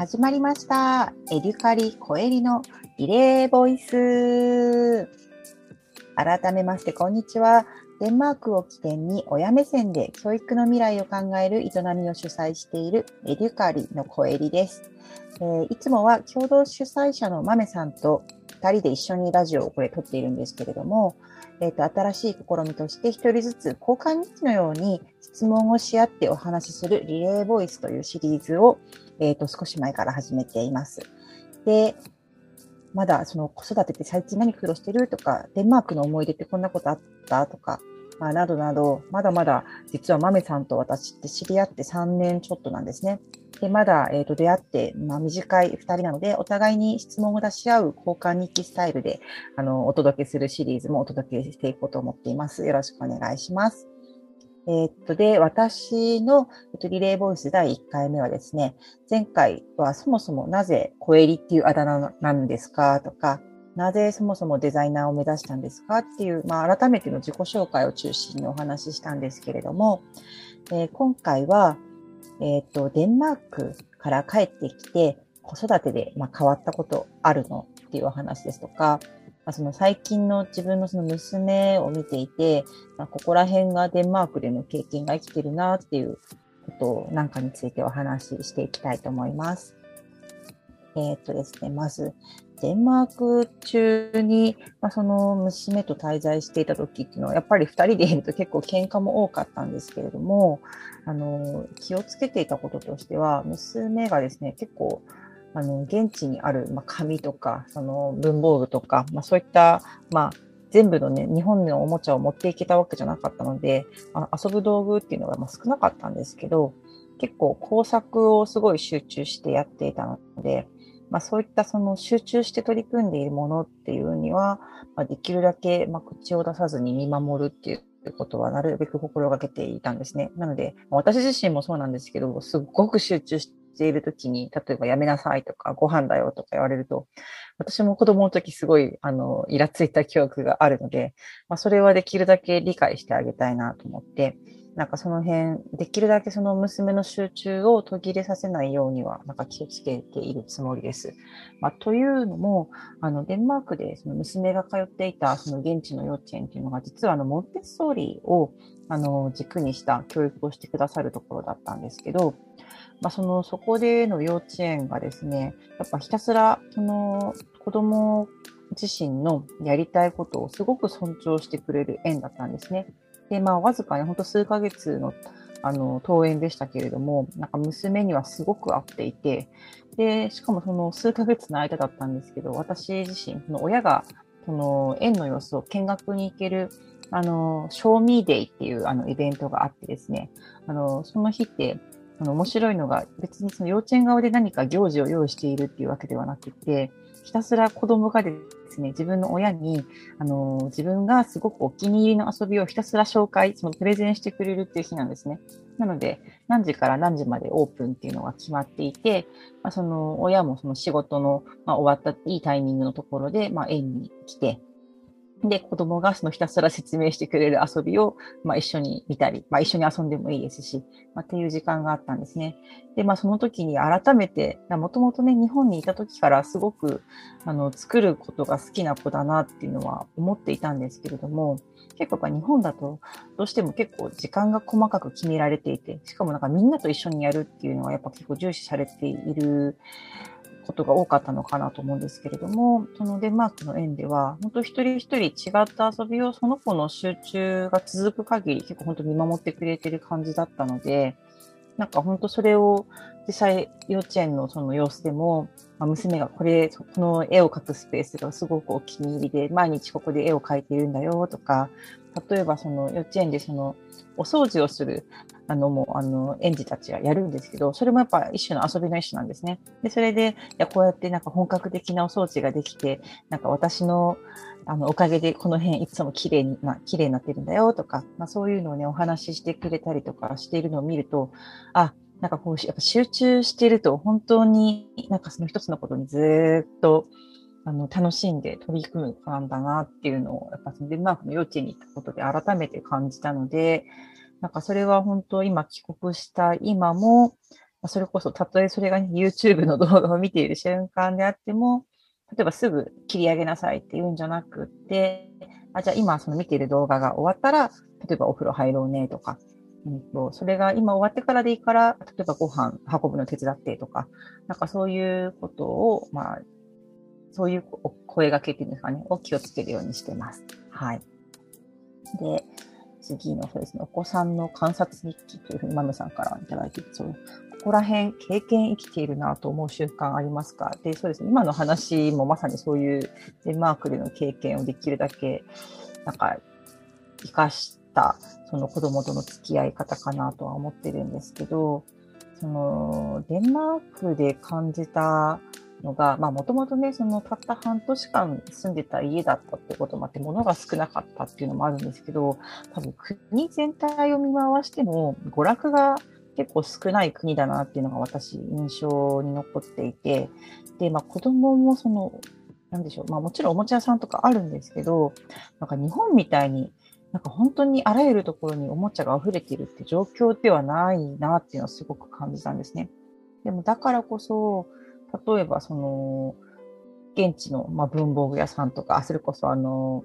始まりました。エデュカリコエリのリレーボイス。改めまして、こんにちは。デンマークを起点に親目線で教育の未来を考える営みを主催しているエデュカリのコエリです。えーいつもは共同主催者のマメさんと2人で一緒にラジオをこれ撮っているんですけれども、えーと新しい試みとして一人ずつ交換日記のように質問をし合ってお話しするリレーボイスというシリーズを、えー、と少し前から始めています。で、まだその子育てって最近何苦労してるとか、デンマークの思い出ってこんなことあったとか、まあ、などなど、まだまだ実はマメさんと私って知り合って3年ちょっとなんですね。で、まだ、えー、と出会って、まあ、短い2人なので、お互いに質問を出し合う交換日記スタイルであのお届けするシリーズもお届けしていこうと思っています。よろしくお願いします。えーっと、で、私の、えっと、リレーボイス第1回目はですね、前回はそもそもなぜコエリっていうあだ名なんですか？とか、なぜそもそもデザイナーを目指したんですか？っていう、まあ、改めての自己紹介を中心にお話ししたんですけれども、えー今回は、えーっと、デンマークから帰ってきて、子育てで、まあ、変わったことあるのっていうお話ですとか、まあその最近の自分のその娘を見ていて、まあ、ここら辺がデンマークでの経験が生きてるなっていうことなんかについてお話ししていきたいと思います。えーっとですね、まず、デンマーク中に、まあ、その娘と滞在していた時っていうのは、やっぱり2人でいると結構喧嘩も多かったんですけれども、あの、気をつけていたこととしては、娘がですね、結構、あの、現地にある、まあ、紙とか、その文房具とか、まあ、そういった、まあ、全部のね、日本のおもちゃを持っていけたわけじゃなかったので、あ遊ぶ道具っていうのがま少なかったんですけど、結構工作をすごい集中してやっていたので、まあそういったその集中して取り組んでいるものっていうには、まあ、できるだけま口を出さずに見守るっていうことはなるべく心がけていたんですね。なので、私自身もそうなんですけど、すごく集中しているときに、例えばやめなさいとか、ご飯だよとか言われると、私も子供の時すごい、あの、イラついた記憶があるので、まあ、それはできるだけ理解してあげたいなと思って、なんかその辺、できるだけその娘の集中を途切れさせないようには、なんか気をつけているつもりです。まあ、というのも、あの、デンマークでその娘が通っていたその現地の幼稚園っていうのが、実はあの、モンテッソーリーを、あの、軸にした教育をしてくださるところだったんですけど、まあ、その、そこでの幼稚園がですね、やっぱひたすら、その、子供自身のやりたいことをすごく尊重してくれる園だったんですね。で、まあ、わずかにほんと数ヶ月の、あの、登園でしたけれども、なんか娘にはすごく合っていて、で、しかもその数ヶ月の間だったんですけど、私自身、その親が、その園の様子を見学に行ける、あの、ショーミーデイっていうあのイベントがあってですね、あの、その日って、あの面白いのが、別にその幼稚園側で何か行事を用意しているっていうわけではなくて、ひたすら子供がですね、自分の親に、あの、自分がすごくお気に入りの遊びをひたすら紹介、そのプレゼンしてくれるっていう日なんですね。なので、何時から何時までオープンっていうのが決まっていて、まあ、その親もその仕事の、まあ、終わったいいタイミングのところで、まあ、園に来て、で、子供がそのひたすら説明してくれる遊びを、まあ、一緒に見たり、まあ、一緒に遊んでもいいですし、まあ、っていう時間があったんですね。で、まあ、その時に改めて、もともとね、日本にいた時からすごく、あの、作ることが好きな子だなっていうのは思っていたんですけれども、結構やっぱ日本だと、どうしても結構時間が細かく決められていて、しかもなんかみんなと一緒にやるっていうのはやっぱ結構重視されていることが多かったのかなと思うんですけれども、そのデンマークの園では、本当一人一人違った遊びをその子の集中が続く限り結構本当見守ってくれてる感じだったので、なんか本当それを実際幼稚園のその様子でも、まあ、娘がこれ、この絵を描くスペースがすごくお気に入りで、毎日ここで絵を描いているんだよとか、例えばその幼稚園でそのお掃除をするあのもうあの園児たちがやるんですけど、それもやっぱ一種の遊びの一種なんですね。で、それで、いやこうやってなんか本格的なお掃除ができて、なんか私のあのおかげでこの辺いつも綺麗に、まあ、綺麗になってるんだよとか、まあ、そういうのをね、お話ししてくれたりとかしているのを見ると、あ、なんかこう、やっぱ集中していると本当になんかその一つのことにずっとあの楽しんで取り組む子なんだなっていうのを、やっぱそのデンマークの幼稚園に行ったことで改めて感じたので、なんかそれは本当今帰国した今も、それこそ、たとえそれが、YouTube の動画を見ている瞬間であっても、例えばすぐ切り上げなさいって言うんじゃなくて、あ、じゃあ今その見ている動画が終わったら、例えばお風呂入ろうねとか、うんと、それが今終わってからでいいから、例えばご飯運ぶの手伝ってとか、なんかそういうことを、まあ、そういう声がけっていうんですかね、を気をつけるようにしてます。はい。で、次のそうですね、お子さんの観察日記というふうにマムさんからいただいて、そうここら辺経験生きているなと思う習慣ありますかで、そうですね、今の話もまさにそういうデンマークでの経験をできるだけ、なんか、生かしたその子供との付き合い方かなとは思ってるんですけど、そのデンマークで感じたのが、まあもともとね、そのたった半年間住んでた家だったってこともあって、物が少なかったっていうのもあるんですけど、多分国全体を見回しても、娯楽が結構少ない国だなっていうのが私印象に残っていて、で、まあ子供もその、なんでしょう、まあもちろんおもちゃ屋さんとかあるんですけど、なんか日本みたいになんか本当にあらゆるところにおもちゃが溢れているって状況ではないなっていうのはすごく感じたんですね。でもだからこそ、例えばその、現地の、まあ、文房具屋さんとか、それこそあの、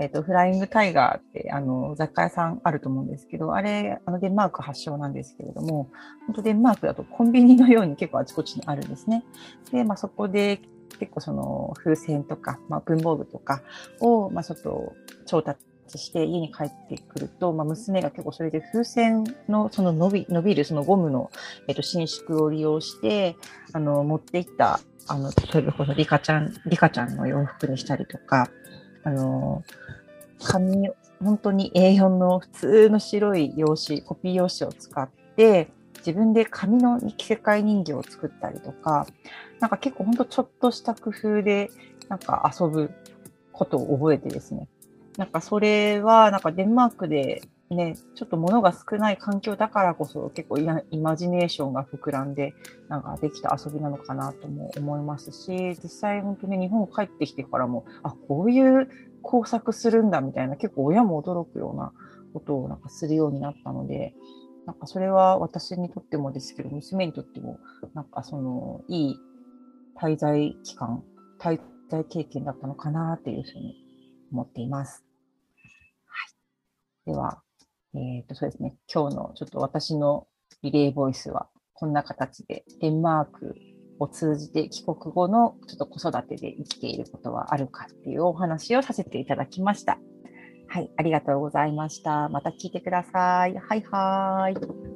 えっ、ー、と、フライングタイガーって、あの、雑貨屋さんあると思うんですけど、あれ、あの、デンマーク発祥なんですけれども、本当デンマークだとコンビニのように結構あちこちにあるんですね。で、まあ、そこで結構その風船とか、まあ、文房具とかを、まあ、ちょっと調達して家に帰ってくると、まあ、娘が結構それで風船のその伸び伸びるそのゴムの、えっと、伸縮を利用してあの持っていったあのそれこそリカちゃんリカちゃんの洋服にしたりとかあの紙本当に A4 の普通の白い用紙コピー用紙を使って自分で紙の世界人形を作ったりとかなんか結構本当ちょっとした工夫でなんか遊ぶことを覚えてですねなんかそれは、なんかデンマークでね、ちょっと物が少ない環境だからこそ結構イマジネーションが膨らんで、なんかできた遊びなのかなとも思いますし、実際本当に日本帰ってきてからも、あ、こういう工作するんだみたいな、結構親も驚くようなことをなんかするようになったので、なんかそれは私にとってもですけど、娘にとっても、なんかその、いい滞在期間、滞在経験だったのかなっていうふうに思っています。では、えっ、ー、と、そうですね。今日のちょっと私のリレーボイスはこんな形で、デンマークを通じて帰国後のちょっと子育てで生きていることはあるかっていうお話をさせていただきました。はい、ありがとうございました。また聞いてください。はいはい。